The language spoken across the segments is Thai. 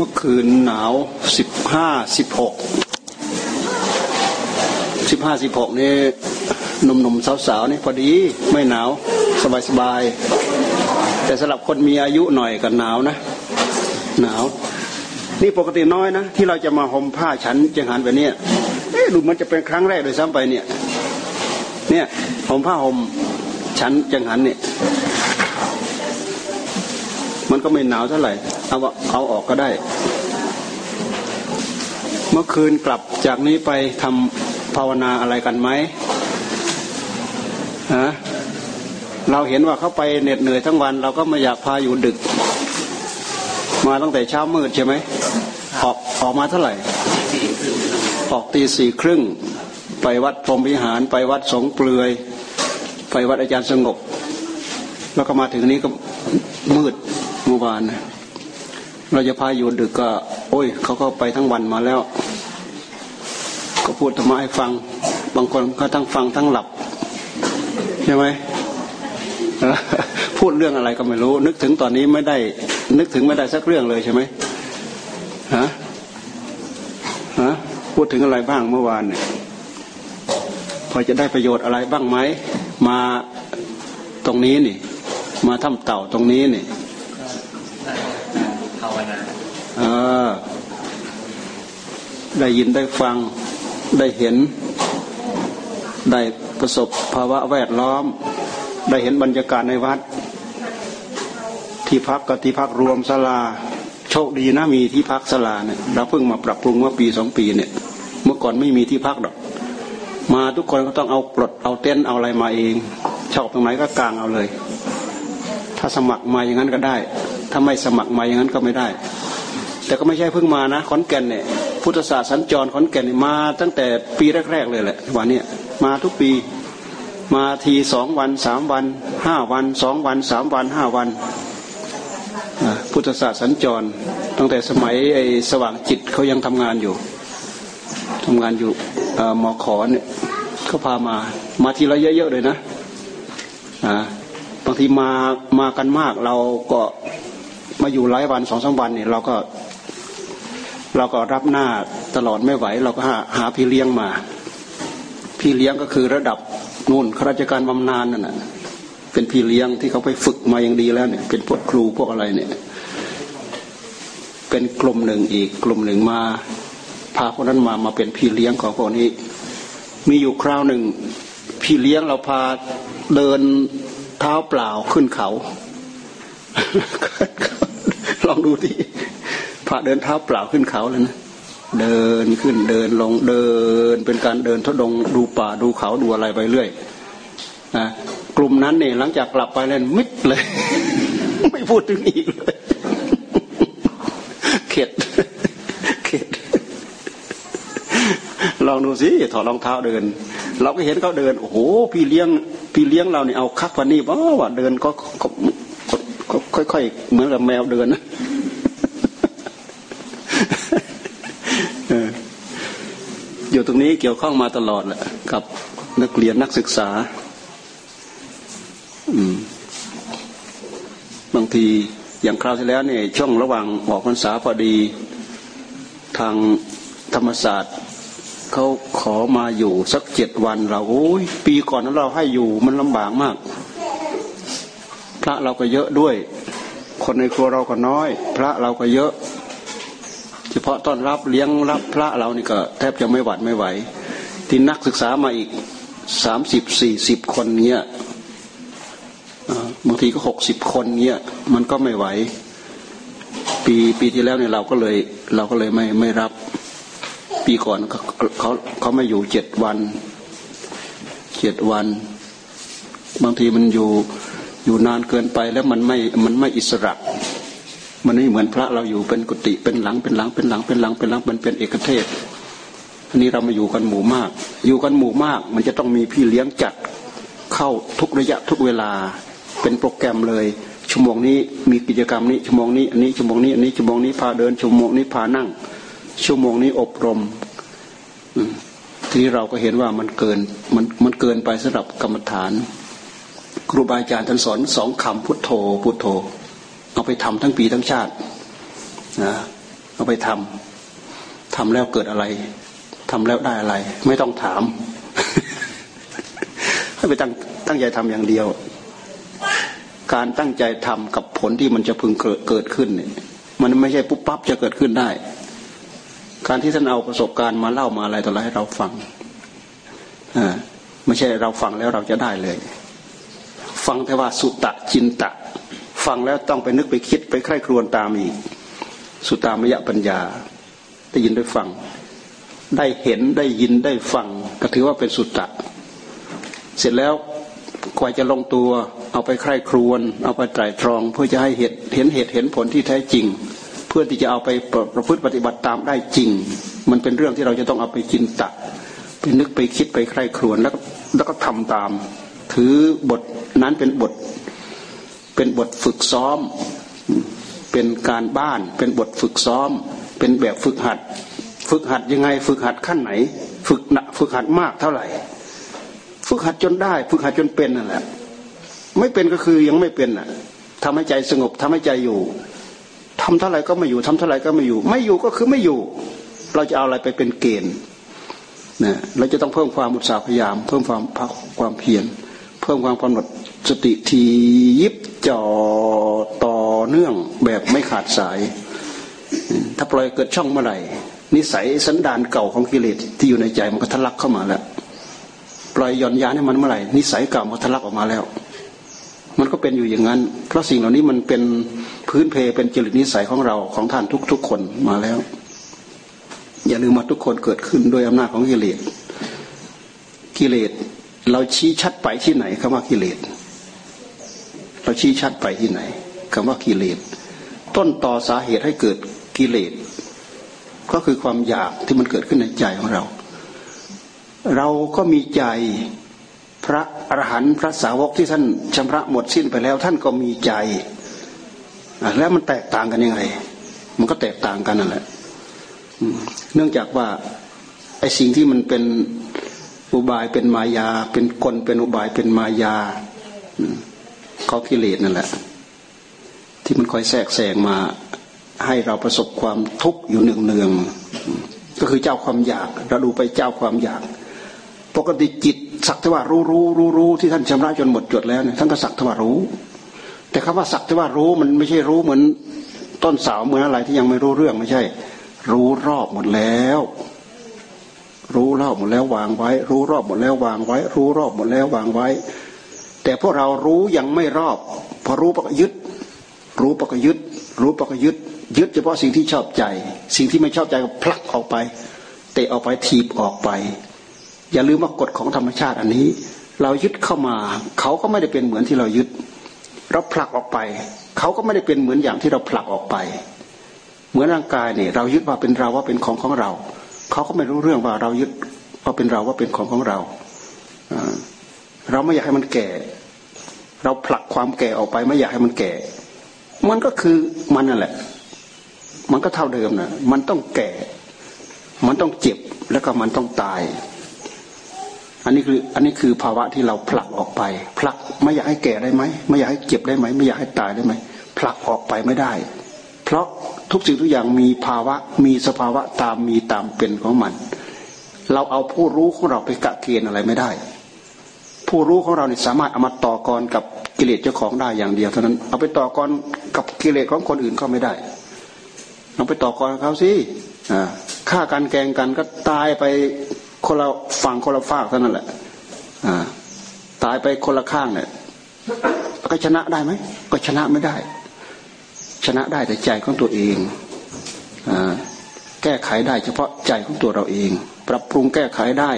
เมื่อคืนหนาวสิบห้าสิบหกสิบห้าสิบหกนี่หนุ่มๆสาวๆนี่พอดีไม่หนาวสบายๆแต่สำหรับคนมีอายุหน่อยก็หนาวนะ หนาว นี่ปกติน้อยนะ ที่เราจะมาห่มผ้าฉันจังหันแบบนี้เอ๊ะดูมันจะเป็นครั้งแรกโดยซ้ำไปเนี่ย เนี่ยห่มผ้าห่มฉันจังหันเนี่ย มันก็ไม่หนาวเท่าไหร่ เอาเอาออกก็ได้ เมื่อคืนกลับจากนี้ไปทำภาวนาอะไรกันไหมฮะเราเห็นว่าเขาไปเหน็ดเหนื่อยทั้งวัน เราก็ไม่อยากพาอยู่ดึก มาตั้งแต่เช้ามืดใช่ไหมออกออกมาเท่าไหร่ ออกตีสี่ครึ่ง ไปวัดพรมวิหาร ไปวัดสงเปลือย ไปวัดอาจารย์สงบ แล้วก็มาถึงนี้ก็มืดเมื่อวานนะ เราจะพาอยู่ดึกก็ โอ้ย เขาก็ไปทั้งวันมาแล้ว ก็พูดธรรมะให้ฟัง บางคนก็ทั้งฟังทั้งหลับ ใช่ไหมพูดเรื่องอะไรก็ไม่รู้ นึกถึงตอนนี้ไม่ได้ นึกถึงไม่ได้สักเรื่องเลยใช่ไหมฮะฮะพูดถึงอะไรบ้างเมื่อวานเนี่ยพอจะได้ประโยชน์อะไรบ้างไหมมาตรงนี้นี่ มาทำเต่าตรงนี้นี่าวนาเออได้ยินได้ฟังได้เห็น ได้ประสบภาวะแวดล้อม ได้เห็นบรรยากาศในวัด ที่พักกับที่พักรวมศาลา โชคดีนะมีที่พักศาลาเนี่ยเราเพิ่งมาปรับปรุงเมื่อปีสองปีเนี่ย เมื่อก่อนไม่มีที่พักดอก มาทุกคนก็ต้องเอาปลดเอาเต็นท์เอาอะไรมาเองชอบตรงไหนก็กางเอาเลย ถ้าสมัครมาอย่างนั้นก็ได้ ถ้าไม่สมัครมาอย่างนั้นก็ไม่ได้ แต่ก็ไม่ใช่เพิ่งมานะขอนแก่นเนี่ยพุทธศาสตร์สัญจรขอนแก่นมาตั้งแต่ปีแรกๆเลยแหละวันนี้มาทุกปีมาทีสองวันสามวันห้าวันสองวันสามวันห้าวันพุทธศาสตร์สัญจร ตั้งแต่สมัยไอ้สว่างจิตเขายังทำงานอยู่ทำงานอยู่หมอขอเนี่ยเขาพามา มาทีละเยอะๆเลยนะบางทีมามากันมากเราก็ มาอยู่หลายวันสองสาวันเนี่ยเราก็เราก็รับหน้าตลอดไม่ไหว เราก็หาหาพี่เลี้ยงมา พี่เลี้ยงก็คือระดับนู่นข้าราชการบำนาญนั่นแหะเป็นพี่เลี้ยงที่เขาไปฝึกมาอย่างดีแล้วเนี่ย เป็นพวกครูพวกอะไรเนี่ย เป็นกลุ่มหนึ่งอีกกลุ่มหนึ่งมา พาพวกนั้นมามาเป็นพี่เลี้ยงของพวกนี้ มีอยู่คราวหนึ่ง พี่เลี้ยงเราพาเดินเท้าเปล่าขึ้นเขา ลองดูที่พาเดินเท้าเปล่าขึ้นเขาเลยนะเดินขึ้นเดินลงเดิน เป็นการเดินทดลงดูป่าดูเขาดูอะไรไปเรื่อยนะกลุ่มนั้นเนี่ยหลังจากกลับไปแล้วมิดเลย ไม่พูดถึงอีกเลยเข็ดเข็ดลองดูสิถอดรองเท้าเดิน เราก็เห็นเขาเดินโอ้โหพี่เลี้ยงพี่เลี้ยงเราเนี่ยเอาคักวันนี้ว่าว่าเดินก็ ค่อยๆ เหมือนกับแมวเดินนะอยู่ตรงนี้เกี่ยวข้องมาตลอดแหละกับนักเรียนนักศึกษาอืมบางทีอย่างคราวที่แล้วเนี่ยช่วงระหว่างออกพรรษาพอดีทางธรรมศาสตร์เขาขอมาอยู่สักเจ็ดวันเราโอ้ยปีก่อนนั้นเราให้อยู่มันลำบากมาก ระเราก็เยอะด้วย คนในครัวเราก็น้อย พระเราก็เยอะ เฉพาะต้อนรับเลี้ยงรับพระเรานี่ก็ แทบจะไม่หวัดไม่ไหว ที่นักศึกษามาอีกสามสิบสี่สิบคนเนี้ยบางทีก็หกสิบคนเนี้ยมันก็ไม่ไหว ปีปีที่แล้วเนี่ยเราก็เลยเราก็เลยไม่ไม่รับ ปีก่อนเขาเขาเขาไม่อยู่เจ็ดวันเจ็ดวัน บางทีมันอยู่ อยู่นานเกินไปแล้วมันไม่มันไม่อิสระ มันไม่เหมือนพระเราอยู่เป็นกุฏิเป็นหลังเป็นหลังเป็นหลังเป็นหลังเป็นหลังมันเป็นเอกเทศอันนี้เรามาอยู่กันหมู่มาก อยู่กันหมู่มาก มันจะต้องมีพี่เลี้ยงจัดเข้าทุกระยะทุกเวลา เป็นโปรแกรมเลย ชั่วโมงนี้มีกิจกรรมนี้ชั่วโมงนี้อันนี้ชั่วโมงนี้อันนี้ชั่วโมงนี้พาเดินชั่วโมงนี้พานั่ง ชั่วโมงนี้อบรมที่เราก็เห็นว่ามันเกินมันมันเกินไปสำหรับกรรมฐาน ครูบาอาจารย์ท่านสอนสองคำพุทโธ พุทโธ เอาไปทำทั้งปีทั้งชาตินะเอาไปทำทำแล้วเกิดอะไรทำแล้วได้อะไร ไม่ต้องถาม ให้ไปตั้งตั้งใจทำอย่างเดียว การตั้งใจทำกับผลที่มันจะพึงเกิดเกิดขึ้นเนี่ยมันไม่ใช่ปุ๊บปั๊บจะเกิดขึ้นได้ การที่ท่านเอาประสบการณ์มาเล่ามาอะไรต่ออะไรให้เราฟังอ่าไม่ใช่เราฟังแล้วเราจะได้เลย ฟังแต่ว่าสุตะจินตะ ฟังแล้วต้องไปนึกไปคิดไปใคร่ครวญตามอีก สุตตามยปัญญา ได้ยินได้ฟัง ได้เห็นได้ยินได้ฟัง ก็ถือว่าเป็นสุตตะ เสร็จแล้วกว่าจะลงตัวเอาไปใคร่ครวญเอาไปไตรตรองเพื่อจะให้เห็นเห็นเหตุเห็นผลที่แท้จริง เพื่อที่จะเอาไปประพฤติปฏิบัติตามได้จริง มันเป็นเรื่องที่เราจะต้องเอาไปจินตะไปนึกไปคิดไปใคร่ครวญแล้วแล้วก็ทำตาม ถือบทนั้นเป็นบท เป็นบทฝึกซ้อม เป็นการบ้าน เป็นบทฝึกซ้อม เป็นแบบฝึกหัด ฝึกหัดยังไง ฝึกหัดขั้นไหน ฝึกหนักฝึกหัดมากเท่าไหร่ ฝึกหัดจนได้ ฝึกหัดจนเป็นนั่นแหละไม่เป็นก็คือยังไม่เป็นอะทำให้ใจสงบทำให้ใจอยู่ทำเท่าไหร่ก็ไม่อยู่ทำเท่าไหร่ก็ไม่อยู่ ไม่อยู่ก็คือไม่อยู่ เราจะเอาอะไรไปเป็นเกณฑ์นะเราจะต้องเพิ่มความอุตสาหพยายาม เพิ่มความความเพียร เพิ่มความกำหนดสติทียิบจ่อต่อเนื่องแบบไม่ขาดสาย ถ้าปล่อยเกิดช่องเมื่อไหร่ นิสัยสันดานเก่าของกิเลสที่อยู่ในใจมันก็ทะลักเข้ามาแล้ว ปล่อยย่อนยานให้มันเมื่อไหร่ นิสัยเก่ามันทะลักออกมาแล้ว มันก็เป็นอยู่อย่างนั้น เพราะสิ่งเหล่านี้มันเป็นพื้นเพเป็นจริตนิสัยของเราของท่านทุก ๆ คนมาแล้ว อย่าลืมมาทุกคนเกิดขึ้นโดยอำนาจของกิเลสกิเลส เราชี้ชัดไปที่ไหนคำว่ากิเลส เราชี้ชัดไปที่ไหนคำว่ากิเลส ต้นต่อสาเหตุให้เกิดกิเลส ก็คือความอยากที่มันเกิดขึ้นในใจของเรา เราก็มีใจพระอรหันต์พระสาวกที่ท่านชำระหมดสิ้นไปแล้ว ท่านก็มีใจ แล้วมันแตกต่างกันยังไง มันก็แตกต่างกันนั่นแหละเนื่องจากว่าไอ้สิ่งที่มันเป็น อุบายเป็นมายา เป็นกลเป็นอุบายเป็นมายาเขากิเลสนั่นแหละ ที่มันคอยแทรกแซงมา ให้เราประสบความทุกข์อยู่เนืองเนืองก็คือเจ้าความอยากเราดูไปเจ้าความอยาก ปกติจิตสักแต่ว่ารู้รู้รู้รู้ที่ท่านชำระจนหมดจดแล้วเนี่ยท่านก็สักแต่ว่ารู้ แต่คำว่าสักแต่ว่ารู้มันไม่ใช่รู้เหมือนต้นสาวเหมือนอะไรที่ยังไม่รู้เรื่องไม่ใช่ รู้รอบหมดแล้ว รู้รอบหมดแล้ววางไว้ รู้รอบหมดแล้ววางไว้ รู้รอบหมดแล้ววางไว้ แต่พวกเรารู้ยังไม่รอบ พอรู้ปกยึด รู้ปกยึด รู้ปกยึด ยึดเฉพาะสิ่งที่ชอบใจ สิ่งที่ไม่ชอบใจก็ผลักออกไป เตะออกไปทีบออกไป อย่าลืมว่ากฎของธรรมชาติอันนี้ เรายึดเข้ามา เขาก็ไม่ได้เป็นเหมือนที่เรายึด เราผลักออกไป เขาก็ไม่ได้เป็นเหมือนอย่างที่เราผลักออกไป เหมือนร่างกายเนี่ยเรายึดว่าเป็นเราว่าเป็นของของเรา เขาก็ไม่รู้เรื่องว่าเรายึดว่าเป็นเราว่าเป็นของของเราเราไม่อยากให้มันแก่ เราผลักความแก่ออกไป ไม่อยากให้มันแก่ มันก็คือมันนั่นแหละ มันก็เท่าเดิมนะมันต้องแก่ มันต้องเจ็บแล้วก็มันต้องตาย อันนี้คืออันนี้คือภาวะที่เราผลักออกไป ผลักไม่อยากให้แก่ได้ไหมไม่อยากให้เจ็บได้ไหมไม่อยากให้ตายได้ไหมผลักออกไปไม่ได้ เพราะ ทุกสิ่งทุกอย่างมีภาวะ มีสภาวะตามมีตามเป็นของมัน เราเอาผู้รู้ของเราไปกะเกณฑ์อะไรไม่ได้ ผู้รู้ของเราเนี่ยสามารถเอามาต่อกรกับกิเลสเจ้าของได้อย่างเดียวเท่านั้น เอาไปต่อกรกับกิเลสของคนอื่นก็ไม่ได้เอาไปต่อกรเขาสิฆ่ากันแกงกันก็ตายไปคนละฝั่งคนละฝากเท่านั้นแหละตายไปคนละข้างเนี่ยก็ชนะได้ไหมก็ชนะไม่ได้ ชนะได้แต่ใจของตัวเองอแก้ไขได้เฉพาะใจของตัวเราเอง ปรับปรุงแก้ไขได้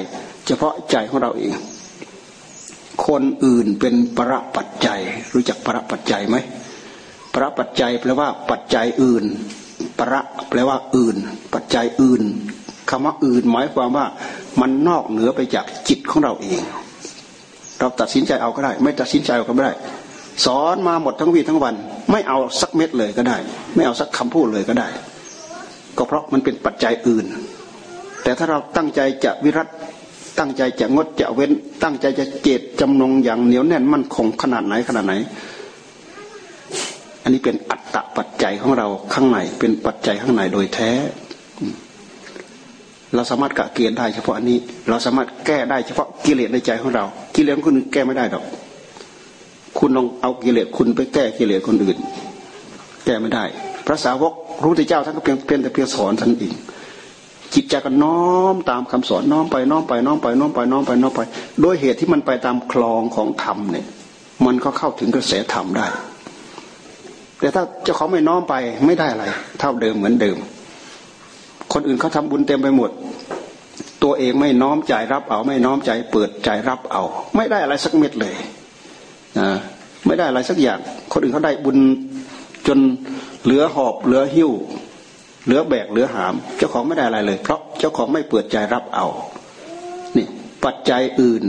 เฉพาะใจของเราเอง คนอื่นเป็นประปัจจัย รู้จักประปัจจัยไหมประปัจจัยแปลว่าปัจจัยอื่น ประแปลว่าอื่น ปัจจัยอื่นคำว่าอื่นหมายความว่ามันนอกเหนือไปจากจิตของเราเอง เราตัดสินใจเอาก็ได้ ไม่ตัดสินใจเอาก็ไม่ได้ สอนมาหมดทั้งวีทั้งวัน ไม่เอาสักเม็ดเลยก็ได้ ไม่เอาสักคำพูดเลยก็ได้ ก็เพราะมันเป็นปัจจัยอื่น แต่ถ้าเราตั้งใจจะวิรัตตั้งใจจะงดจะเว้น ตั้งใจจะเจตจำนงอย่างเหนียวแน่นมั่นคงขนาดไหนขนาดไหน อันนี้เป็นอัตตะปัจจัยของเราข้างในเป็นปัจจัยข้างในโดยแท้เราสามารถกะเกณฑ์ได้เฉพาะอันนี้ เราสามารถแก้ได้เฉพาะกิเลสในใจของเรา กิเลสคนอื่นแก้ไม่ได้ดอก คุณลองเอากิเลสคุณไปแก้กิเลสคนอื่น แก้ไม่ได้ พระสาวกรู้ที่เจ้าท่านก็เพียงเพียงแต่เพียงสอนท่านเองจิตใจก็น้อมตามคำสอนน้อมไปน้อมไปน้อมไปน้อมไปน้อมไปน้อมไปโดยเหตุที่มันไปตามคลองของธรรมเนี่ย มันก็เข้าถึงกระแสธรรมได้ แต่ถ้าเจ้าเขาไม่น้อมไปไม่ได้อะไร เท่าเดิมเหมือนเดิม คนอื่นเขาทาบุญเต็มไปหมด ตัวเองไม่น้อมใจรับเอาไม่น้อมใจเปิดใจรับเอา ไม่ได้อะไรสักเม็ดเลย ไม่ได้อะไรสักอย่าง คนอื่นเขาได้บุญจนเหลือหอบเหลือหิ้ว เหลือแบกเหลือหาม เจ้าของไม่ได้อะไรเลย เพราะเจ้าของไม่เปิดใจรับเอา นี่ปัจจัยอื่น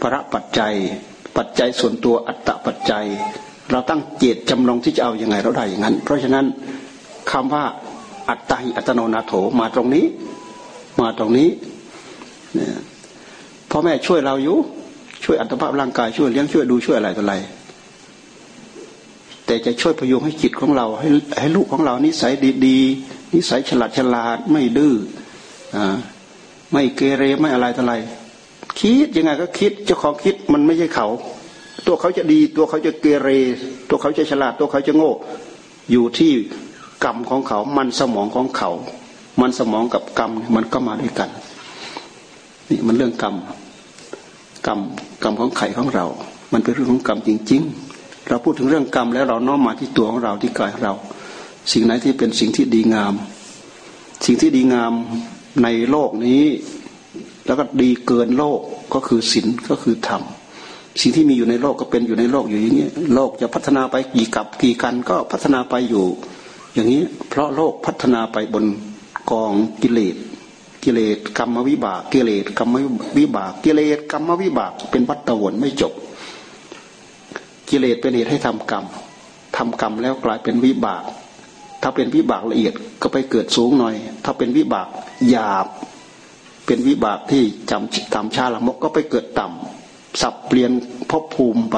ประปัจจัย ปัจจัยส่วนตัวอัตตปัจจัย เราตั้งเจตจำลองที่จะเอาอยัางไงเราได้อย่างนั้น เพราะฉะนั้นคำว่าอัตตาหิอัตโนนาโถมาตรงนี้ มาตรงนี้เนี่ยพ่อแม่ช่วยเราอยู่ ช่วยอัตภาพร่างกายช่วยเลี้ยงช่วยดูช่วยอะไรต่ออะไรแต่จะช่วยพยุงให้จิตของเรา ให้ให้ลูกของเรานิสัยดีๆนิสัยฉลาดฉลาดไม่ดื้ออ่าไม่เกเรไม่อะไรต่ออะไรคิดยังไงก็คิดเจ้าของคิดมันไม่ใช่เขา ตัวเขาจะดี ตัวเขาจะเกเร ตัวเขาจะฉลาด ตัวเขาจะโง่อยู่ที่กรรมของเขา มันสมองของเขา มันสมองกับกรรมมันก็มาด้วยกัน นี่มันเรื่องกรรม กรรมกรรมของไข่ของเรา มันเป็นเรื่องของกรรมจริง ๆ เราพูดถึงเรื่องกรรมแล้วเราน้อมมาที่ตัวของเราที่กายเรา สิ่งไหนที่เป็นสิ่งที่ดีงาม สิ่งที่ดีงามในโลกนี้ แล้วก็ดีเกินโลกก็คือศีลก็คือธรรมสิ่งที่มีอยู่ในโลกก็เป็นอยู่ในโลกอยู่อย่างนี้โลกจะพัฒนาไปกี่กับกี่กันก็พัฒนาไปอยู่ อย่างนี้เพราะโลกพัฒนาไปบนกองกิเลส กิเลสกรรมวิบาก กิเลสกรรมวิบาก กิเลสกรรมวิบาก เป็นวัฏวนไม่จบ กิเลสเป็นเหตุให้ทำกรรมทำกรรมแล้วกลายเป็นวิบาก ถ้าเป็นวิบากละเอียดก็ไปเกิดสูงหน่อย ถ้าเป็นวิบากหยาบ เป็นวิบากที่จำตามชาละมกก็ไปเกิดต่ำสับเปลี่ยนภพภูมิไป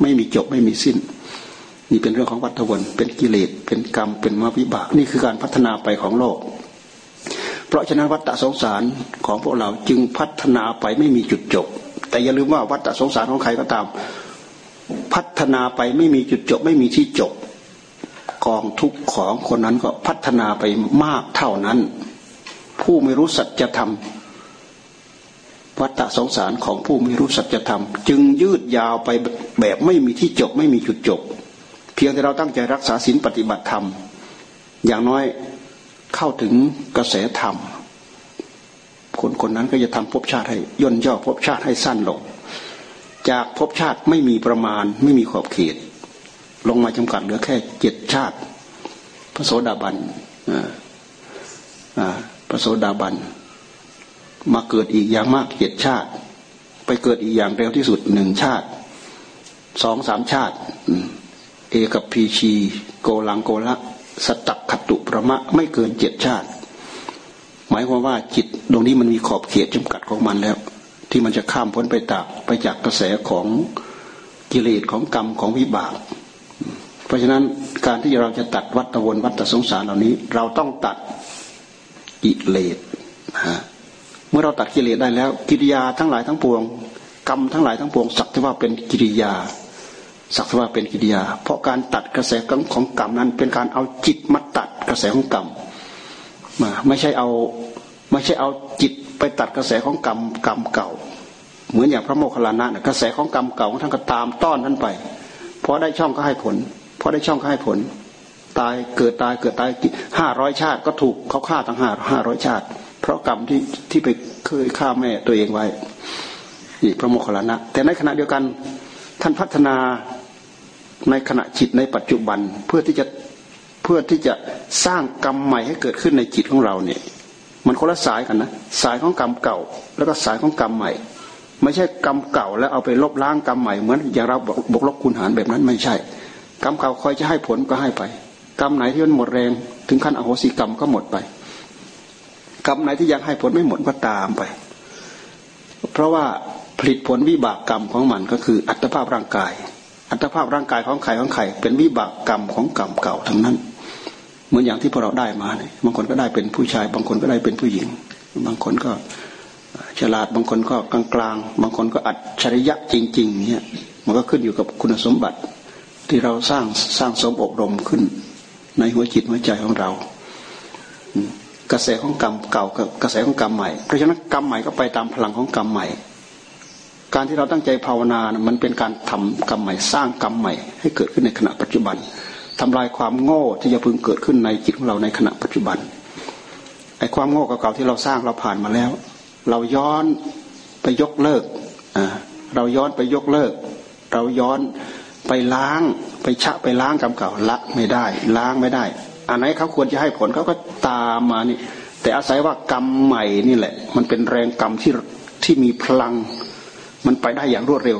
ไม่มีจบไม่มีสิ้นนี่เป็นเรื่องของวัฏวนเป็นกิเลสเป็นกรรมเป็นมาวิบาก นี่คือการพัฒนาไปของโลก เพราะฉะนั้นวัฏสงสารของพวกเราจึงพัฒนาไปไม่มีจุดจบ แต่อย่าลืมว่าวัฏสงสารของใครก็ตาม พัฒนาไปไม่มีจุดจบ ไม่มีที่จบ กองทุกข์ของคนนั้นก็พัฒนาไปมากเท่านั้น ผู้ไม่รู้สัจธรรมวัฏสงสารของผู้ไม่รู้สัจธรรม จึงยืดยาวไปแบบไม่มีที่จบ ไม่มีจุดจบ เพียงแต่เราตั้งใจรักษาศีลปฏิบัติธรรม อย่างน้อย เข้าถึงกระแสธรรม คนคนนั้นก็จะทำภพชาติให้ย่นย่อภพชาติให้สั้นลง จากภพชาติไม่มีประมาณไม่มีขอบเขต ลงมาจำกัดเหลือแค่เจ็ดชาติ พระโสดาบันพระโสดาบัน มาเกิดอีกอย่างมากเจ็ดชาติ ไปเกิดอีกอย่างเร็วที่สุดหนึ่งชาติสองสามชาติ เอกับพีชี โกลังโกละ สตักขตุประมะไม่เกินเจ็ดชาติ หมายความว่าจิตตรงนี้มันมีขอบเขตจำกัดของมันแล้ว ที่มันจะข้ามพ้นไปตากไปจากกระแสของกิเลสของกรรมของวิบาก เพราะฉะนั้นการที่เราจะตัดวัฏวนวัฏสงสารเหล่านี้ เราต้องตัดกิเลสนะเมื่อเราตัดกิเลสได้แล้ว กิริยาทั้งหลายทั้งปวง กรรมทั้งหลายทั้งปวงสักแต่ว่าเป็นกิริยา สักว่าเป็นกิริยา เพราะการตัดกระแสของกรรมนั้นเป็นการเอาจิตมาตัดกระแสของกรรมมาไม่ใช่เอาไม่ใช่เอาจิตไปตัดกระแสของกรรมกรรมเก่า เหมือนอย่างพระโมคคัลลานะกระแสของกรรมเก่าท่านก็ตามต้อนท่านไปพอได้ช่องก็ให้ผลพอได้ช่องก็ให้ผล ตายเกิดตายเกิดตายห้าร้อยชาติก็ถูกเขาฆ่าทั้งห้าห้าร้อยชาติ เพราะกรรมที่ที่ไปเคยฆ่าแม่ตัวเองไว้นี่พระโมคคัลลานะ แต่ในขณะเดียวกันท่านพัฒนา ในขณะจิตในปัจจุบันเพื่อที่จะเพื่อที่จะสร้างกรรมใหม่ให้เกิดขึ้นในจิตของเราเนี่ย มันคนละสายกันนะสายของกรรมเก่า แล้วก็สายของกรรมใหม่ ไม่ใช่กรรมเก่าแล้วเอาไปลบล้างกรรมใหม่เหมือนอย่างเราบกลบคุณหารแบบนั้นไม่ใช่ กรรมเก่าคอยจะให้ผลก็ให้ไป กรรมไหนที่มันหมดแรง ถึงขั้นอโหสิกรรมก็หมดไป กรรมไหนที่ยังให้ผลไม่หมดก็ตามไป เพราะว่าผลิตผลวิบากกรรมของมันก็คืออัตภาพร่างกาย อัตภาพร่างกายของใครของใครเป็นวิบากกรรมของกรรมเก่าทั้งนั้น เหมือนอย่างที่พวกเราได้มาเนี่ยบางคนก็ได้เป็นผู้ชาย บางคนก็ได้เป็นผู้หญิง บางคนก็ฉลาดบางคนก็กลางๆ บางคนก็อัจฉริยะจริง ๆ เนี่ย มันก็ขึ้นอยู่กับคุณสมบัติที่เราสร้างสร้างสมอบรมขึ้น ในหัวจิตหัวใจของเรากระแสของกรรมเก่ากับกระแสของกรรมใหม่ เพราะฉะนั้นกรรมใหม่ก็ไปตามพลังของกรรมใหม่ การที่เราตั้งใจภาวนานะมันเป็นการทำกรรมใหม่สร้างกรรมใหม่ ให้เกิดขึ้นในขณะปัจจุบันทำลายความโง่ที่จะพึงเกิดขึ้นในจิตของเราในขณะปัจจุบันไอ้ความโง่เก่าๆที่เราสร้างเราผ่านมาแล้ว เราย้อนไปยกเลิกอ่าเราย้อนไปยกเลิก เราย้อนไปล้างไปชะไปล้างกรรมเก่าละไม่ได้ ล้างไม่ได้ อันไหนเขาควรจะให้ผลเขาก็ตามมานี่ แต่อาศัยว่ากรรมใหม่นี่แหละ มันเป็นแรงกรรมที่ที่มีพลัง มันไปได้อย่างรวดเร็ว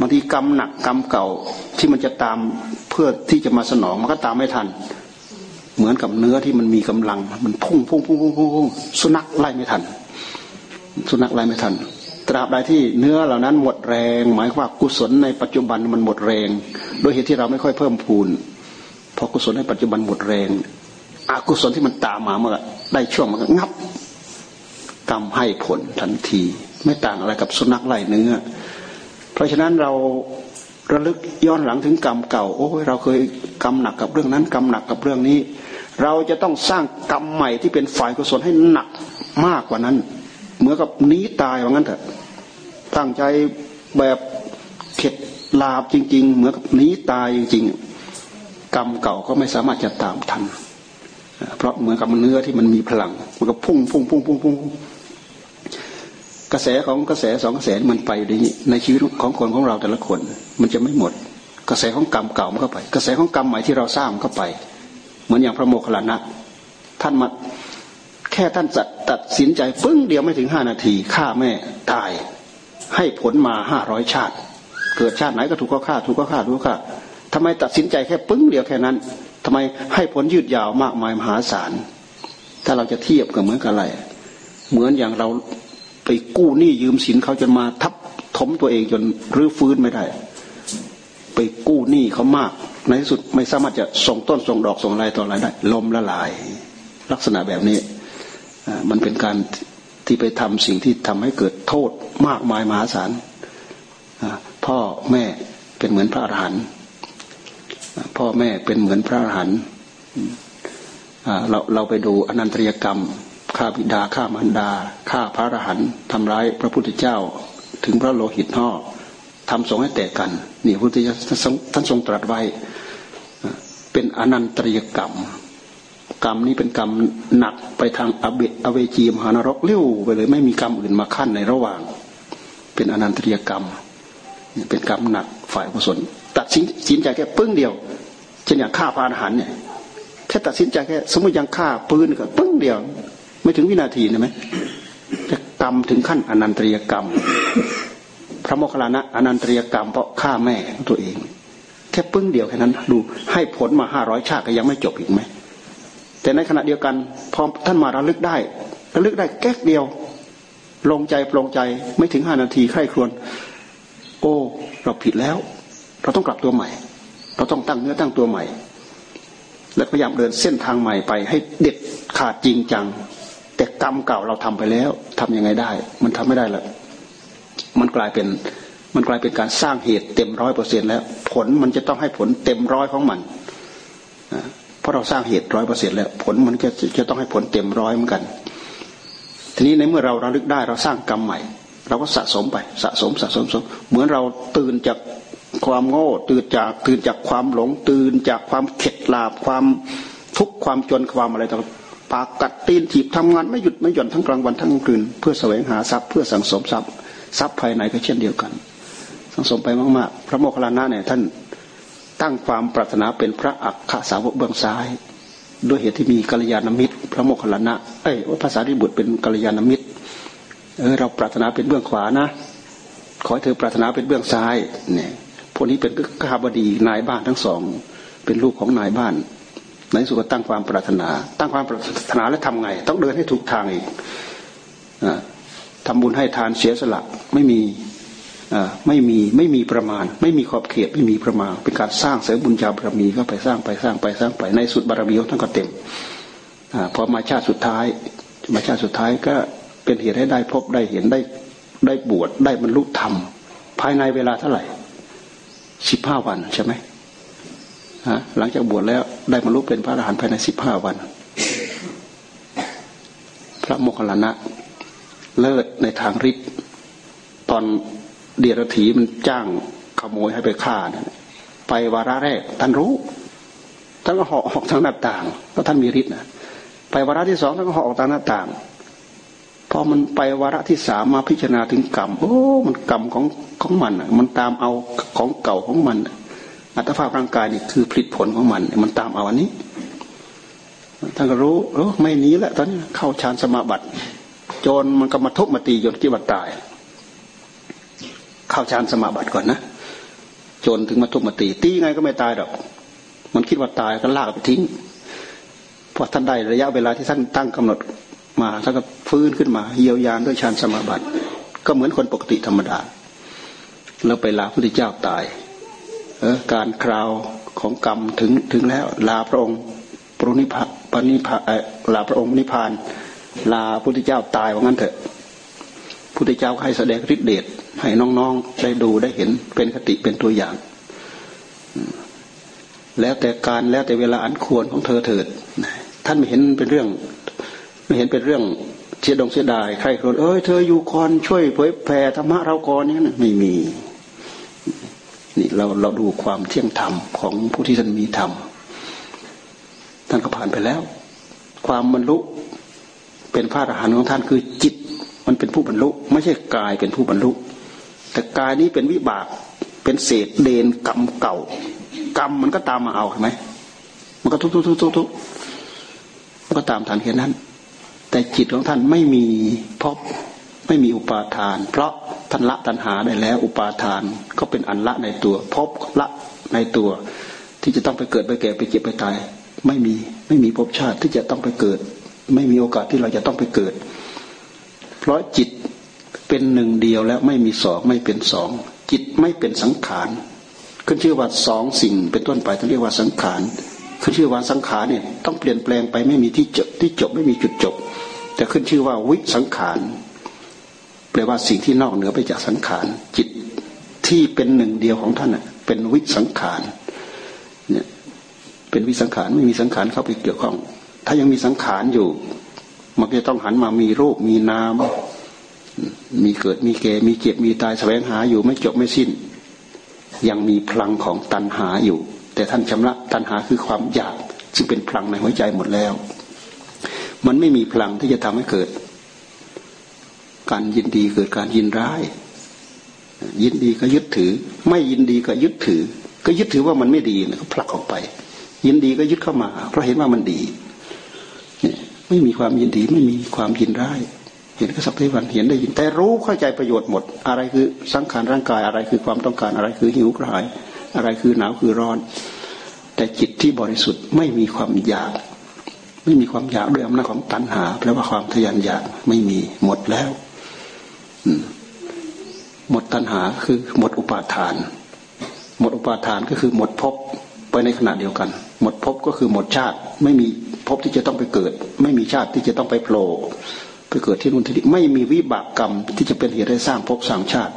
บางทีกรรมหนักกรรมเก่าที่มันจะตามเพื่อที่จะมาสนองมันก็ตามไม่ทัน เหมือนกับเนื้อที่มันมีกำลัง มันพุ่งพุ่งพุ่งพุ่งพุ่งสุนัขไล่ไม่ทัน สุนัขไล่ไม่ทัน ตราบใดที่เนื้อเหล่านั้นหมดแรง หมายว่ากุศลในปัจจุบันมันหมดแรง โดยเหตุที่เราไม่ค่อยเพิ่มพูนพอกุศลในปัจจุบันหมดแรงอกุศลที่มันตามมาเมื่อได้ช่วงมันก็งับกรรมให้ผลทันที ไม่ต่างอะไรกับสุนัขไล่เนื้อ เพราะฉะนั้นเราระลึกย้อนหลังถึงกรรมเก่า โอ้ยเราเคยกรรมหนักกับเรื่องนั้นกรรมหนักกับเรื่องนี้ เราจะต้องสร้างกรรมใหม่ที่เป็นฝ่ายกุศลให้หนักมากกว่านั้น เหมือนกับนี้ตายว่างั้นเถอะตั้งใจแบบเข็ดลาบจริง ๆ เหมือนกับนี้ตายจริง ๆ กรรมเก่าก็ไม่สามารถจะตามทันเพราะเหมือนกับเนื้อที่มันมีพลังมันก็พุ่งพุ่งพุ่งพุ่งพุ่ง กระแสของกระแสสองกระแสมันไปในชีวิตของคนของเราแต่ละคน มันจะไม่หมด กระแสของกรรมเก่ามันก็ไป กระแสของกรรมใหม่ที่เราสร้างมันก็ไป เหมือนอย่างพระโมคคัลลานะท่านมาแค่ท่านจัดตัดสินใจปึ้งเดียวไม่ถึงห้านาทีฆ่าแม่ตาย ให้ผลมาห้าร้อยชาติ เกิดชาติไหนก็ถูกก็ฆ่าถูกก็ฆ่าถูกก็ฆ่าทำไมตัดสินใจแค่ปึ้งเดียวแค่นั้นทำไมให้ผลยืดยาวมากมายมหาศาลถ้าเราจะเทียบกับเหมือนกับอะไร เหมือนอย่างเรา ไปกู้หนี้ยืมสินเขาจนมาทับถมตัวเองจนรื้อฟื้นไม่ได้ ไปกู้หนี้เขามาก ในที่สุดไม่สามารถจะส่งต้นส่งดอกส่งอะไรต่ออะไรได้ลมละลาย ลักษณะแบบนี้มันเป็นการที่ไปทำสิ่งที่ทำให้เกิดโทษมากมายมหาศาลพ่อแม่เป็นเหมือนพระอรหันต์พ่อแม่เป็นเหมือนพระอรหันต์เราเราไปดูอนันตริยกรรม ฆ่าบิดาฆ่ามารดาฆ่าพระอรหันต์ทำร้ายพระพุทธเจ้า ถึงพระโลหิตห่อทำสงให้แตกกัน นี่พระพุทธเจ้าท่านทรงตรัสไว้ เป็นอนันตริยกรรม กรรมนี้เป็นกรรมหนักไปทางอเบอเวจีมหานรกเลี้ยวไปเลยไม่มีกรรมอื่นมาขั้นในระหว่าง เป็นอนันตริยกรรม เป็นกรรมหนักฝ่ายกุศลตัดสินใจแค่ปึ้งเดียวเช่นอย่างฆ่าพานหันต์เนี่ยแค่ตัดสินใจแค่สมมติยังฆ่าปืนก็ปึ้งเดียว ไม่ถึงวินาทีนะไหมจะกรรมถึงขั้นอนันตริยกรรม พระโมคคัลลานะอนันตริยกรรมเพราะฆ่าแม่ตัวเอง แค่ปึ้งเดียวแค่นั้น ดูให้ผลมาห้าร้อยชาติก็ยังไม่จบอีกไหมแต่ในขณะเดียวกันพอท่านมาระลึกได้ระลึกได้แก๊กเดียว ลงใจปลงใจไม่ถึงห้านาทีใคร่ครวญโอ้เราผิดแล้ว เราต้องกลับตัวใหม่ เราต้องตั้งเนื้อตั้งตัวใหม่ และพยายามเดินเส้นทางใหม่ไปให้เด็ดขาดจริงจัง แต่กรรมเก่าเราทำไปแล้ว ทํำยังไงได้ มันทำไม่ได้ละมันกลายเป็นมันกลายเป็นการสร้างเหตุเต็มร้อยเปอร์เซ็นแล้ว ผลมันจะต้องให้ผลเต็มร้อยของมันเพราะเราสร้างเหตุร้อยเปอร์เซ็นแล้ว ผลมันก็จะต้องให้ผลเต็มร้อยเหมือนกัน ทีนี้ในเมื่อเราระลึกได้เราสร้างกรรมใหม่ เราก็สะสมไปสะสมสะสมสมเหมือนเราตื่นจากความโง่ตื่นจากตื่นจากความหลงตื่นจากความเข็ดลาบความทุกข์ความจนความอะไรต่าง ปากกัดตีนถีบทำงานไม่หยุดไม่หย่อนทั้งกลางวันทั้งกลางคืน เพื่อแสวงหาทรัพย์เพื่อสังสมทรัพย์ทรัพย์ภายในก็เช่นเดียวกัน สังสมไปมากๆ พระโมคคัลลานะเนี่ยท่านตั้งความปรารถนาเป็นพระอัคคสาวกเบื้องซ้าย ด้วยเหตุที่มีกัลยาณมิตร พระโมคคัลลานะเอ้ยว่าภาษาที่บุตรเป็นกัลยาณมิตรเออเราปรารถนาเป็นเบื้องขวานะ ขอให้เธอปรารถนาเป็นเบื้องซ้ายเนี่ยพวกนี้เป็นข้าบดีนายบ้านทั้งสอง เป็นลูกของนายบ้าน ในสุดก็ตั้งความปรารถนา ตั้งความปรารถนาแล้วทำไง ต้องเดินให้ถูกทางอีกทำบุญให้ทานเสียสละไม่มีไม่มีไม่มีประมาณ ไม่มีขอบเขตไม่มีประมาณ เป็นการสร้างเสริมบุญญาบารมีเข้าไปสร้างไปสร้างไปสร้างไปในสุดบารมีของท่านก็เต็มอพอมาชาติสุดท้ายมาชาติสุดท้ายก็เป็นเหตุให้ได้พบได้เห็นได้ได้บวชได้บรรลุธรรมภายในเวลาเท่าไหร่สิบห้าวันใช่ไหม หลังจากบวชแล้วได้บรรลุเป็นพระอรหันต์ภายในสิบห้าวัน พระโมคคัลลานะ เลิศในทางฤทธิ์ตอนเดียรถีมันจ้างขโมยให้ไปฆ่านะไปวาระแรก ท่านรู้ท่านก็เหาะออกทางหน้าต่างเพราะท่านมีฤทธิ์นะไปวาระที่สองท่านก็เหาะออกทางหน้าต่างพอมันไปวาระที่สามมาพิจารณาถึงกรรมโอ้มันกรรมของของมันมันตามเอาของเก่าของมัน อัตภาพร่างกายนี่คือผลิตผลของมัน มันตามเอาอันนี้ท่านก็รู้เออไม่นี้แหละตอนนี้เข้าฌานสมาบัติจนมันก็มาทุบมาตีจนที่วัดตาย เข้าฌานสมาบัติก่อนนะจนถึงมาทุบมาตี ตีไงก็ไม่ตายหรอกมันคิดว่าตายก็ลากไปทิ้งพอท่านได้ระยะเวลาที่ท่านตั้งกำหนดมาท่านก็ฟื้นขึ้นมา เยียวยาด้วยฌานสมาบัติ ก็เหมือนคนปกติธรรมดาแล้วไปลาพระพุทธเจ้าตาย การคราวของกรรมถึงถึงแล้วลาพระองค์ปรุนิพปนิพาลาพระองค์นิพาน ลาพุทธเจ้าตายว่างั้นเถอะพุทธเจ้าให้แสดงฤทธิเดชให้น้องๆได้ดูได้เห็นเป็นคติเป็นตัวอย่าง แล้วแต่การแล้วแต่เวลาอันควรของเธอเถิดท่านไม่เห็นเป็นเรื่อง ไม่เห็นเป็นเรื่องเสียดงเสียดายใครคนเอ้ยเธออยู่ก่อนช่วยเผยแผ่ธรรมะเราก่อนนี่นะไม่มี นี่เราเราดูความเที่ยงธรรมของผู้ที่ท่านมีธรรมท่านก็ผ่านไปแล้ว ความบรรลุเป็นพระอรหันต์ของท่านคือจิต มันเป็นผู้บรรลุ ไม่ใช่กายเป็นผู้บรรลุ แต่กายนี้เป็นวิบากเป็นเศษเดนกรรมเก่า กรรมมันก็ตามมาเอาใช่ไหมมันก็ทุกทุกทุกทุกทุกมันก็ตามฐานแค่นั้น แต่จิตของท่านไม่มีพบ ไม่มีอุปาทาน เพราะท่านละตัณหาได้แล้ว อุปาทานก็เป็นอันละในตัวพบละในตัว ที่จะต้องไปเกิดไปแก่ไปเจ็บไปตาย ไม่มีไม่มีภพชาติที่จะต้องไปเกิด ไม่มีโอกาสที่เราจะต้องไปเกิด เพราะจิตเป็นหนึ่งเดียวแล้วไม่มีสองไม่เป็นสองจิตไม่เป็นสังขารขึ้นชื่อว่าสองสิ่งเป็นต้นไปต้องเรียกว่าสังขารขึ้นชื่อว่าสังขารเนี่ยต้องเปลี่ยนแปลงไปไม่มีที่จบที่จบไม่มีจุดจบ แต่ขึ้นชื่อว่าวิสังขาร แปลว่าสิ่งที่นอกเหนือไปจากสังขาร จิตที่เป็นหนึ่งเดียวของท่านเป็นวิสังขารเนี่ยเป็นวิสังขารไม่มีสังขารเข้าไปเกี่ยวข้อง ถ้ายังมีสังขารอยู่ มันจะต้องหันมามีรูปมีนามมีเกิดมีแก่มีเจ็บมีตายแสวงหาอยู่ไม่จบไม่สิ้น ยังมีพลังของตัณหาอยู่ แต่ท่านชำระตัณหาคือความอยากซึ่งเป็นพลังในหัวใจหมดแล้ว มันไม่มีพลังที่จะทำให้เกิด การยินดีเกิดการยินร้าย ยินดีก็ยึดถือ ไม่ยินดีก็ยึดถือ ก็ยึดถือว่ามันไม่ดีนะก็ผลักออกไป ยินดีก็ยึดเข้ามา เพราะเห็นว่ามันดีเนี่ยไม่มีความยินดีไม่มีความยินร้าย เห็นก็สักทีวันเห็นได้ยินแต่รู้เข้าใจประโยชน์หมด อะไรคือสังขารร่างกายอะไรคือความต้องการอะไรคือหิวกระหาย อะไรคือหนาวคือร้อน แต่จิตที่บริสุทธิ์ไม่มีความอยากไม่มีความอยากด้วยอำนาจของตัณหาแปลว่าความทยานอยากไม่มีหมดแล้ว หมดตัณหาคือหมดอุปาทาน หมดอุปาทานก็คือหมดภพไปในขณะเดียวกัน หมดภพก็คือหมดชาติ ไม่มีภพที่จะต้องไปเกิด ไม่มีชาติที่จะต้องไปโผล่ไปเกิดที่นู่นที่นี่ไม่มีวิบากกรรมที่จะเป็นเหตุให้สร้างภพสร้างชาติ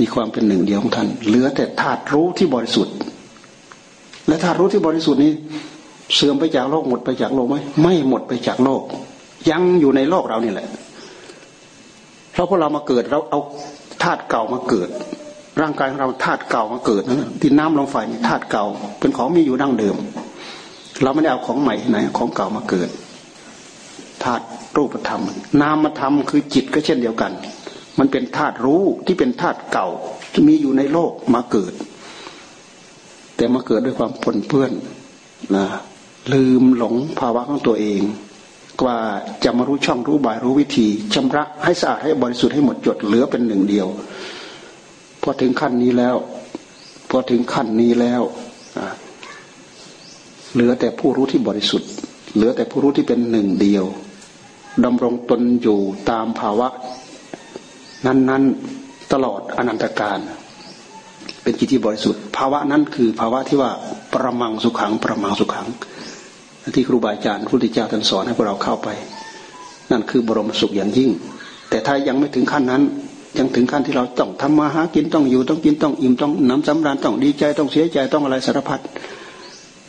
มีความเป็นหนึ่งเดียวของท่าน เหลือแต่ธาตุรู้ที่บริสุทธิ์ และธาตุรู้ที่บริสุทธิ์นี้ เสื่อมไปจากโลกหมดไปจากโลกไหมไม่หมดไปจากโลก ยังอยู่ในโลกเรานี่แหละ เพราะพวกเรามาเกิดเราเอาธาตุเก่ามาเกิด ร่างกายของเราธาตุเก่ามาเกิดนะที่น้ำลมไฟธาตุเก่า เป็นของมีอยู่ดั้งเดิม เราไม่ได้เอาของใหม่ไหนของเก่ามาเกิดธาตุรูปธรรม นามธรรมคือจิตก็เช่นเดียวกัน มันเป็นธาตุรู้ที่เป็นธาตุเก่าที่มีอยู่ในโลกมาเกิด แต่มาเกิดด้วยความปนเปื้อนนะลืมหลงภาวะของตัวเอง กว่าจะมารู้ช่องรู้บายรู้วิธีชำระให้สะอาดให้บริสุทธิ์ให้หมดจดเหลือเป็นหนึ่งเดียวพอถึงขั้นนี้แล้วพอถึงขั้นนี้แล้วเหลือแต่ผู้รู้ที่บริสุทธิ์ เหลือแต่ผู้รู้ที่เป็นหนึ่งเดียวดำรงตนอยู่ตามภาวะ นั้น ๆตลอดอนันตการเป็นจิตที่บริสุทธิ์ ภาวะนั้นคือภาวะที่ว่าประมังสุขังประมังสุขัง ที่ครูบาอาจารย์พุทธเจ้าท่านสอนให้พวกเราเข้าไป นั่นคือบรมสุขอย่างยิ่ง แต่ถ้ายังไม่ถึงขั้นนั้น ยังถึงขั้นที่เราต้องทำมาหากินต้องอยู่ต้องกินต้องอิ่มต้องน้ำสำราญต้องดีใจต้องเสียใจต้องอะไรสารพัด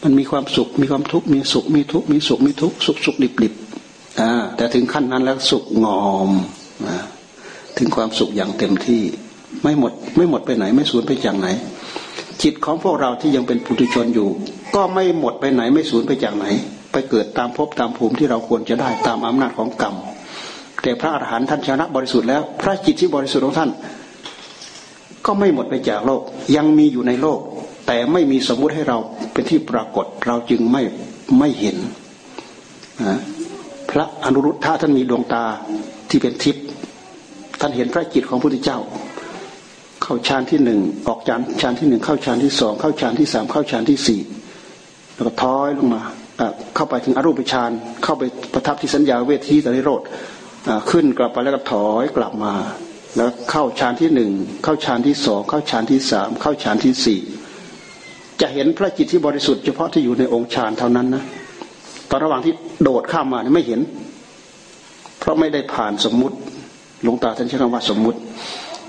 มันมีความสุขมีความทุกข์มีสุขมีทุกข์มีสุขมีทุกข์สุขสุขดิบดิบอ่าแต่ถึงขั้นนั้นแล้วสุขงอมนะถึงความสุขอย่างเต็มที่ไม่หมดไม่หมดไปไหนไม่สูญไปจากไหน จิตของพวกเราที่ยังเป็นปุถุชนอยู่ ก็ไม่หมดไปไหนไม่สูญไปจากไหน ไปเกิดตามภพตามภูมิที่เราควรจะได้ตามอำนาจของกรรม แต่พระอรหันต์ท่านชนะบริสุทธิ์แล้ว พระจิตที่บริสุทธิ์ของท่าน ก็ไม่หมดไปจากโลก ยังมีอยู่ในโลก แต่ไม่มีสมมุติให้เราเป็นที่ปรากฏเราจึงไม่ไม่เห็นนะพระอนุรุทธะท่านมีดวงตาที่เป็นทิพย์ท่านเห็นพระจิตของพระพุทธเจ้า เข้าฌานที่หนึ่งออกฌานฌานที่หนึ่งเข้าฌานที่สองเข้าฌานที่สามเข้าฌานที่สี่ แล้วก็ท้อยลงมาเข้าไปถึงอรูปฌานเข้าไปประทับที่สัญญาเวทีตริโรธขึ้นกลับไปแล้วก็ถอยกลับมา แล้วเข้าฌานที่หนึ่งเข้าฌานที่สองเข้าฌานที่สามเข้าฌานที่สี่จะเห็นพระจิตที่บริสุทธิ์เฉพาะที่อยู่ในองค์ฌานเท่านั้นนะตอนระหว่างที่โดดข้ามมาเนี่ยไม่เห็น เพราะไม่ได้ผ่านสมมุติหลวงตาท่านใช้คำว่าสมมุติ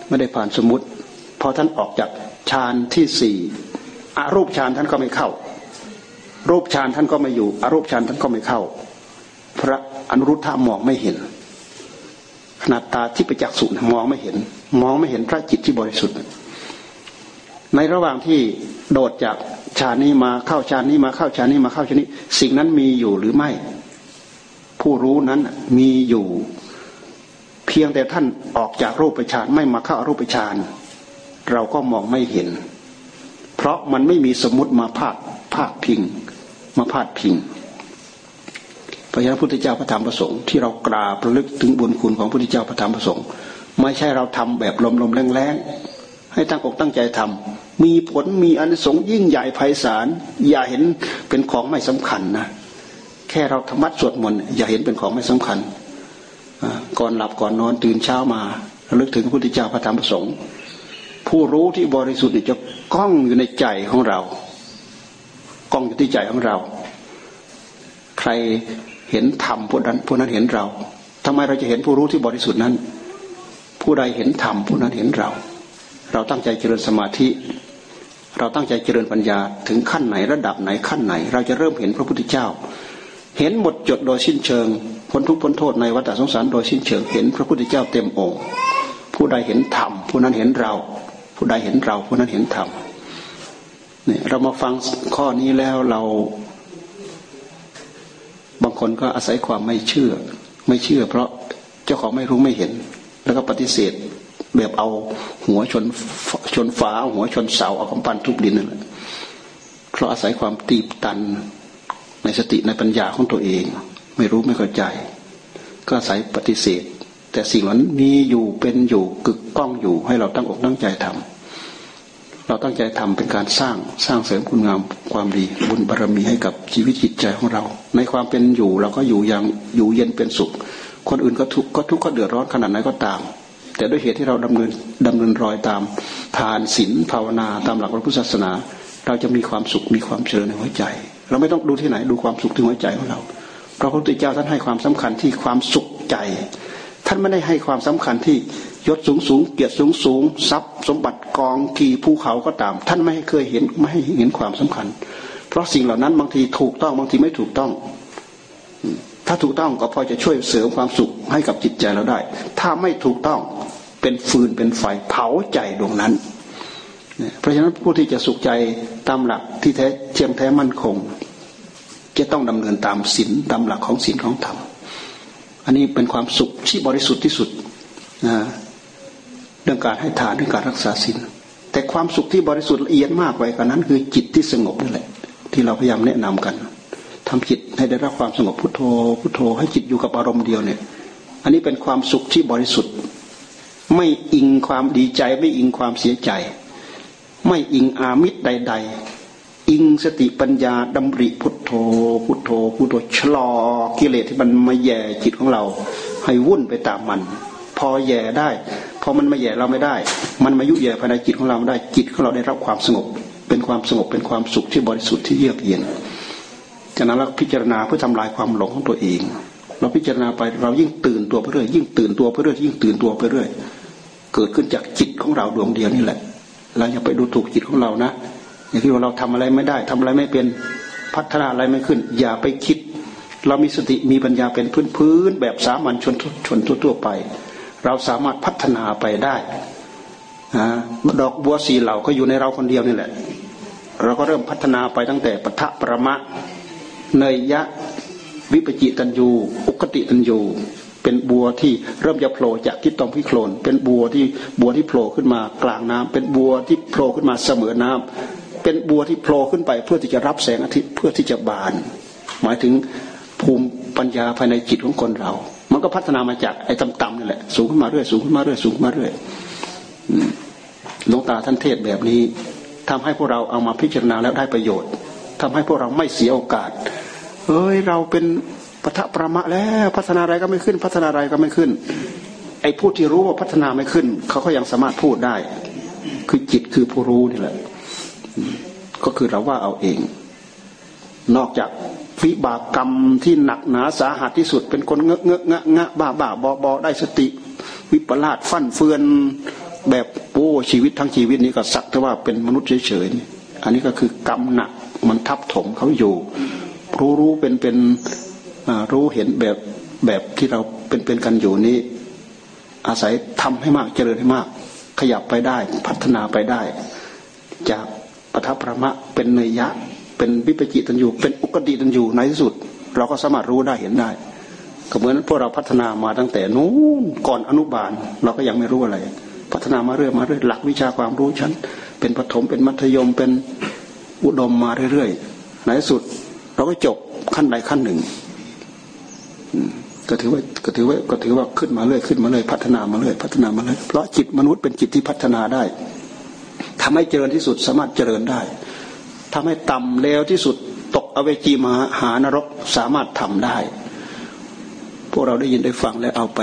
ไม่ได้ผ่านสมมุติพอท่านออกจากฌานที่สี่อารูปฌานท่านก็ไม่เข้า รูปฌานท่านก็ไม่อยู่อารูปฌานท่านก็ไม่เข้า พระอนุรุทธามองไม่เห็น ขนาดตาที่ประจักษ์สุมองไม่เห็น มองไม่เห็นพระจิตที่บริสุทธิ์ ในระหว่างที่โดดจากฌานนี้มาเข้าฌานนี้มาเข้าฌานนี้มาเข้าฌานนี้ สิ่งนั้นมีอยู่หรือไม่ ผู้รู้นั้นมีอยู่ เพียงแต่ท่านออกจากรูปฌานไม่มาเข้ารูปฌานเราก็มองไม่เห็น เพราะมันไม่มีสมมติมาพาด พาดพิง มาพาดพิงพระยาพุทธเจ้าพระธรรมประสงค์ที่เรากราบระลึกถึงบุญคุณของพระพุทธเจ้าพระธรรมประสงค์ไม่ใช่เราทำแบบลมๆแรงๆให้ตั้งอกตั้งใจทำมีผลมีอนิสงส์ยิ่งใหญ่ไพศาลอย่าเห็นเป็นของไม่สำคัญนะแค่เราธรรมะสวดมนต์อย่าเห็นเป็นของไม่สำคัญก่อนหลับก่อนนอนตื่นเช้ามาระลึกถึงพระพุทธเจ้าพระธรรมประสงค์ผู้รู้ที่บริสุทธิ์จะก้องอยู่ในใจของเรา องอยู่ที่ใจของเรา ใครเห็นธรรมผู้นั้นผู้นั้นเห็นเราทำไมเราจะเห็นผู้รู้ที่บริสุทธิ์นั้น ผู้ใดเห็นธรรมผู้นั้นเห็นเรา เราตั้งใจเจริญสมาธิ เราตั้งใจเจริญปัญญาถึงขั้นไหนระดับไหนขั้นไหน เราจะเริ่มเห็นพระพุทธเจ้า เห็นหมดจดโดยสิ้นเชิงพ้นทุกข์พ้นโทษในวัฏสงสารโดยสิ้นเชิงเห็นพระพุทธเจ้าเต็มองค์ ผู้ใดเห็นธรรมผู้นั้นเห็นเรา ผู้ใดเห็นเราผู้นั้นเห็นธรรม เนี่ยเรามาฟังข้อนี้แล้วเรา บางคนก็อาศัยความไม่เชื่อ ไม่เชื่อ เพราะเจ้าของไม่รู้ไม่เห็น แล้วก็ปฏิเสธแบบเอาหัวชนชนฝาหัวชนเสาเอาคำปั้นทุบดินนั่นแหละเพราะอาศัยความตีบตันในสติในปัญญาของตัวเอง ไม่รู้ไม่เข้าใจ ก็อาศัยปฏิเสธ แต่สิ่งนั้นมีอยู่เป็นอยู่กึกก้องอยู่ให้เราตั้งอกตั้งใจทำ เราตั้งใจทำเป็นการสร้างสร้างเสริมคุณงามความดีบุญบารรมีให้กับชีวิตจิตใจของเรา ในความเป็นอยู่เราก็อยู่อย่างอยู่เย็นเป็นสุข คนอื่นก็ทุกข์ก็ทุกข์ก็เดือดร้อนขนาดไหนก็ตาม แต่ด้วยเหตุที่เราดำเนินดำเนินรอยตาม ทานศีลภาวนาตามหลักพระพุทธศาสนา เราจะมีความสุขมีความเจริญในหัวใจ เราไม่ต้องดูที่ไหนดูความสุขที่หัวใจของเราพระพุทธเจ้าท่านให้ความสำคัญที่ความสุขใจ ท่านไม่ได้ให้ความสำคัญที่ ยศสูงสูงเกียรติสูงสูงทรัพย์ สมบัติกองกี่ภูเขาก็ตาม ท่านไม่เคยเห็นไม่ให้เห็นความสำคัญ เพราะสิ่งเหล่านั้นบางทีถูกต้องบางทีไม่ถูกต้อง ถ้าถูกต้องก็พอจะช่วยเสริมความสุขให้กับจิตใจเราได้ ถ้าไม่ถูกต้องเป็นฟืนเป็นไฟเผาใจดวงนั้น เพราะฉะนั้นผู้ที่จะสุขใจตามหลักที่แท้เชียงแท้มั่นคง จะต้องดำเนินตามศีลตามหลักของศีลของธรรม อันนี้เป็นความสุขที่บริสุทธิ์ที่สุดนะ รื่องการให้ทานเรื่องการรักษาศีลแต่ความสุขที่บริสุทธิ์ละเอียดมากไปกว่านั้น คือจิตที่สงบนั่นแหละ ที่เราพยายามแนะนำกันทำจิตให้ได้รับความสงบพุทโธพุทโธให้จิตอยู่กับอารมณ์เดียวเนี่ย อันนี้เป็นความสุขที่บริสุทธิ์ ไม่อิงความดีใจไม่อิงความเสียใจ ไม่อิงอามิตรใด ๆ อิงสติปัญญาดำริพุทโธพุทโธพุทโธชะลอกิเลสที่มันมาแย่จิตของเรา ให้วุ่นไปตามมัน พอแย่ได้ ออมันมาแย่เราไม่ได้ มันมายุแย่ภายในจิตของเราไม่ได้ จิตของเราได้รับความสงบ เป็นความสงบเป็นความสุขที่บริสุทธิ์ที่เยือกเย็นจากนั้นเราพิจารณาเพื่อทำลายความหลงของตัวเอง เราพิจารณาไปเรายิ่งตื่นตัวไปเรื่อยยิ่งตื่นตัวไปเรื่อยยิ่งตื่นตัวไปเรื่อยเกิดขึ้นจากจิตของเราดวงเดียวนี่แหละเราอย่าไปดูถูกจิตของเรานะอย่างที่ว่าเราทำอะไรไม่ได้ทำอะไรไม่เป็นพัฒนาอะไรไม่ขึ้น อย่าไปคิด เรามีสติมีปัญญาเป็นพื้นพื้นแบบสามัญชนชนทั่วๆไป เราสามารถพัฒนาไปได้ดอกบัวสีเหล่าก็อยู่ในเราคนเดียวนี่แหละ เราก็เริ่มพัฒนาไปตั้งแต่ปทะประมะเนยยะวิปจิตันยูอุกติตันยูเป็นบัวที่เริ่มจะโผล่จากทิศตองพิโคลน เป็นบัวที่บัวที่โผล่ขึ้นมากลางน้ำเป็นบัวที่โผล่ขึ้นมาเสมอน้ำเป็นบัวที่โผล่ขึ้นไป เพื่อที่จะรับแสงอาทิตย์เพื่อที่จะบาน หมายถึงภูมิปัญญาภายในจิตของคนเรา มันก็พัฒนามาจากไอ้ต่ำๆนี่แหละสูงขึ้นมาเรื่อยสูงขึ้นมาเรื่อยสูงขึ้นมาเรื่อยหลวงตาท่านเทศแบบนี้ทำให้พวกเราเอามาพิจารณาแล้วได้ประโยชน์ทำให้พวกเราไม่เสียโอกาสเฮ้ยเราเป็นปะทะประมะแล้วพัฒนาอะไรก็ไม่ขึ้น พัฒนาอะไรก็ไม่ขึ้น ไอ้ผู้ที่รู้ว่าพัฒนาไม่ขึ้น เขาก็ยังสามารถพูดได้ คือจิตคือผู้รู้นี่แหละก็คือเราว่าเอาเอง นอกจาก วิบากกรรมที่หนักหนาสาหัสที่สุด เป็นคนเงอะเงอะงะงะบ้าบ้าบอบอได้สติ วิปลาสฟั่นเฟือนแบบโอ้ชีวิตทั้งชีวิตนี้ก็สักแต่ว่าเป็นมนุษย์เฉยๆอันนี้ก็คือกรรมหนักมันทับถมเขาอยู่ รู้รู้เป็นเป็นรู้เห็นแบบแบบที่เราเป็นเป็นกันอยู่นี้ อาศัยทำให้มากเจริญให้มาก ขยับไปได้พัฒนาไปได้ จากปทัพระมะเป็นเนยยะ เป็นวิปจิตันอยู่ เป็นอุกติตันอยู่ในที่สุด เราก็สามารถรู้ได้เห็นได้ก็เหมือนพวกเราพัฒนามาตั้งแต่นู้นก่อนอนุบาล เราก็ยังไม่รู้อะไร พัฒนามาเรื่อยมาเรื่อยหลักวิชาความรู้ชั้นเป็นปฐมเป็นมัธยมเป็นอุดมมาเรื่อยๆในที่สุด เราก็จบขั้นใดขั้นหนึ่งก็ถือว่าก็ถือว่าก็ถือว่าขึ้นมาเรื่อยขึ้นมาเรื่อยพัฒนามาเรื่อยพัฒนามาเรื่อยเพราะจิตมนุษย์เป็นจิตที่พัฒนาได้ทำให้เจริญที่สุดสามารถเจริญได้ ทำให้ต่ำเลวที่สุดตกอเวจีมาหานรกสามารถทำได้ พวกเราได้ยินได้ฟังและเอาไป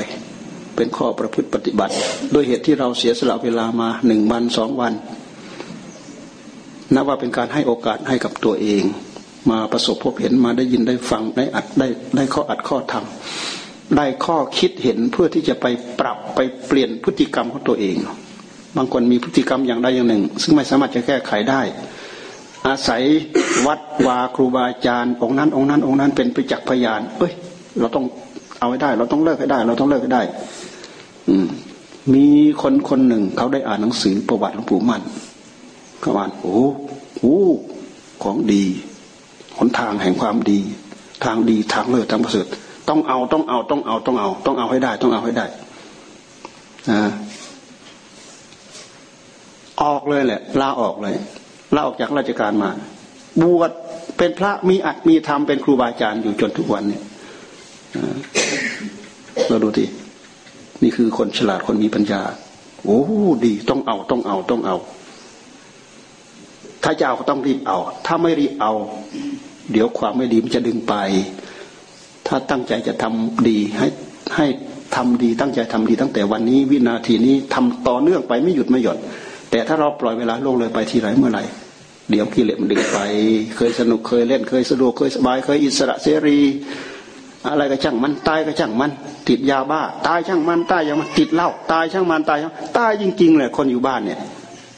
เป็นข้อประพฤติปฏิบัติโดยเหตุที่เราเสียสละเวลามาหนึ่งวันสองวันนับว่าเป็นการให้โอกาสให้กับตัวเอง มาประสบพบเห็นมาได้ยินได้ฟังได้อัดได้ได้ข้ออัดข้อทำได้ข้อคิดเห็นเพื่อที่จะไปปรับไปเปลี่ยนพฤติกรรมของตัวเอง บางคนมีพฤติกรรมอย่างใดอย่างหนึ่ง ซึ่งไม่สามารถจะแก้ไขได้ อาศัยวัดวาครูบาอาจารย์องค์นั้นองค์นั้นองค์นั้นเป็นประจักษ์พยานเอ้ย เราต้องเอาให้ได้ เราต้องเลิกให้ได้ เราต้องเลิกให้ได้ อืม มีคนคนหนึ่งเขาได้อ่านหนังสือประวัติหลวงปู่มั่นเขาอ่านโอ้โหของดีหนทางแห่งความดี ทางดีทางเลิศทางประเสริฐต้องเอาต้องเอาต้องเอาต้องเอา ต้องเอาให้ได้ ต้องเอาให้ได้นะออกเลยแหละลาออกเลย ลาออกจากราชการมา บวชเป็นพระมีอัดมีธรรมเป็นครูบาอาจารย์อยู่จนทุกวันเนี่ยเราดูทีนี่คือคนฉลาดคนมีปัญญา โอ้ดีต้องเอาต้องเอาต้องเอา ถ้าจะเอาก็ต้องรีบเอา ถ้าไม่รีบเอา เดี๋ยวความไม่ดีมันจะดึงไป ถ้าตั้งใจจะทำดีให้ให้ทำดีตั้งใจทำดีตั้งแต่วันนี้ วินาทีนี้ทำต่อเนื่องไปไม่หยุดไม่หย่อน แต่ถ้าเราปล่อยเวลาล่วงเลยไปทีไรเมื่อไหร่เดี๋ยวกิเลสมันดึงไป เคยสนุกเคยเล่นเคยสะดวกเคยสบายเคยอิสระเสรี อะไรก็ช่างมันตายก็ช่างมัน ติดยาบ้า ตายช่างมันตายอย่างมันติดเหล้าตายช่างมันตายช่างตายจริงๆเลยคนอยู่บ้านเนี่ย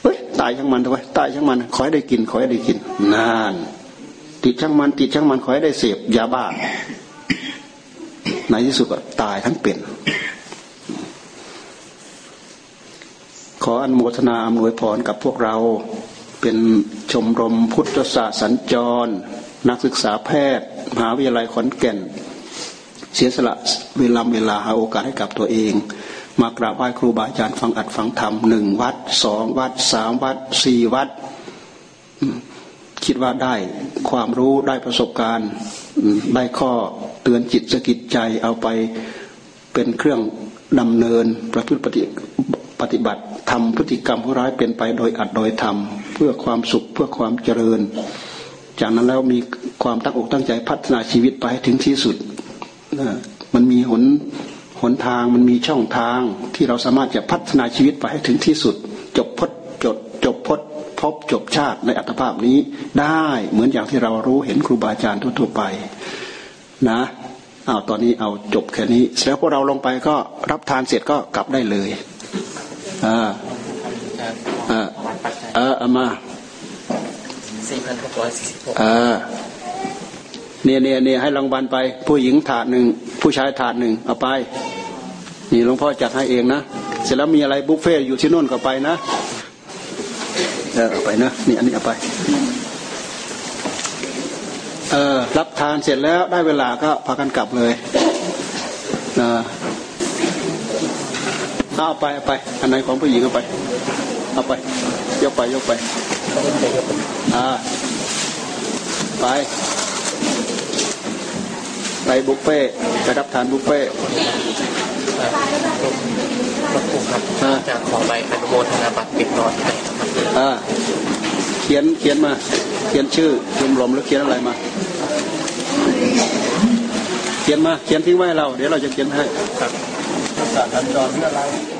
เฮ้ยตายช่างมันทำไมตายช่างมันขอให้ได้กินขอให้ได้กินนาน ติดช่างมันติดช่างมันขอให้ได้เสพยาบ้าในที่สุดก็ตายทั้งเป็น ขออนุโมทนาอำนวยพรกับพวกเราเป็นชมรมพุทธศาสตร์สัญจร นักศึกษาแพทย์ มหาวิทยาลัยขอนแก่น เสียสละเวลาเวลาหาโอกาสให้กับตัวเอง มากราบไหว้ครูบาอาจารย์ฟังอัดฟังธรรมหนึ่งวัดสองวัดสามวัดสี่วัด คิดว่าได้ความรู้ได้ประสบการณ์ได้ข้อเตือนจิตสกิดใจเอาไปเป็นเครื่องดำเนินประพฤติปฏิ ปฏิบัติทำพฤติกรรมผู้ร้ายเป็นไปโดยอัดโดยทำเพื่อความสุขเพื่อความเจริญ จากนั้นแล้วมีความตั้งอกตั้งใจพัฒนาชีวิตไปถึงที่สุดมันมีหนหนทางมันมีช่องทางที่เราสามารถจะพัฒนาชีวิตไปให้ถึงที่สุด จบพจนจดจบพจนพบจบชาติในอัตภาพนี้ได้เหมือนอย่างที่เรารู้เห็นครูบาอาจารย์ทั่วๆไป นะเอาตอนนี้เอาจบแค่นี้แล้วพวกเราลงไปก็รับทานเสร็จก็กลับได้เลย อ่าอ่าเออเอามาสี่พันหกร้อยสี่สิบหกเออเนี่ยเนี่ยเนี่ยให้รางวัลไป ผู้หญิงถาดหนึ่งผู้ชายถาดหนึ่งเอาไป นี่หลวงพ่อจัดให้เองนะเสร็จแล้วมีอะไรบุฟเฟ่ต์อยู่ที่โน่นก็ไปนะเออเอาไปนะนี่อันนี้เอาไปเออรับทานเสร็จแล้วได้เวลาก็พากันกลับเลยนะ เอาไปเอาไป อันไหนของผู้หญิงเอาไป เอาไป ยกไปยกไปอ่าไป ไปบุฟเฟ่ต์ไปรับทานบุฟเฟ่ต์รถถูกครับอ่าจะขอใบอนุโมทนาบัตรปิดรอดให้ครับอ่าเขียนเขียนมา เขียนชื่อชมรมหรือเขียนอะไรมา เขียนมา เขียนทิ้งไว้ให้เรา เดี๋ยวเราจะเขียนให้ครับ ศาสต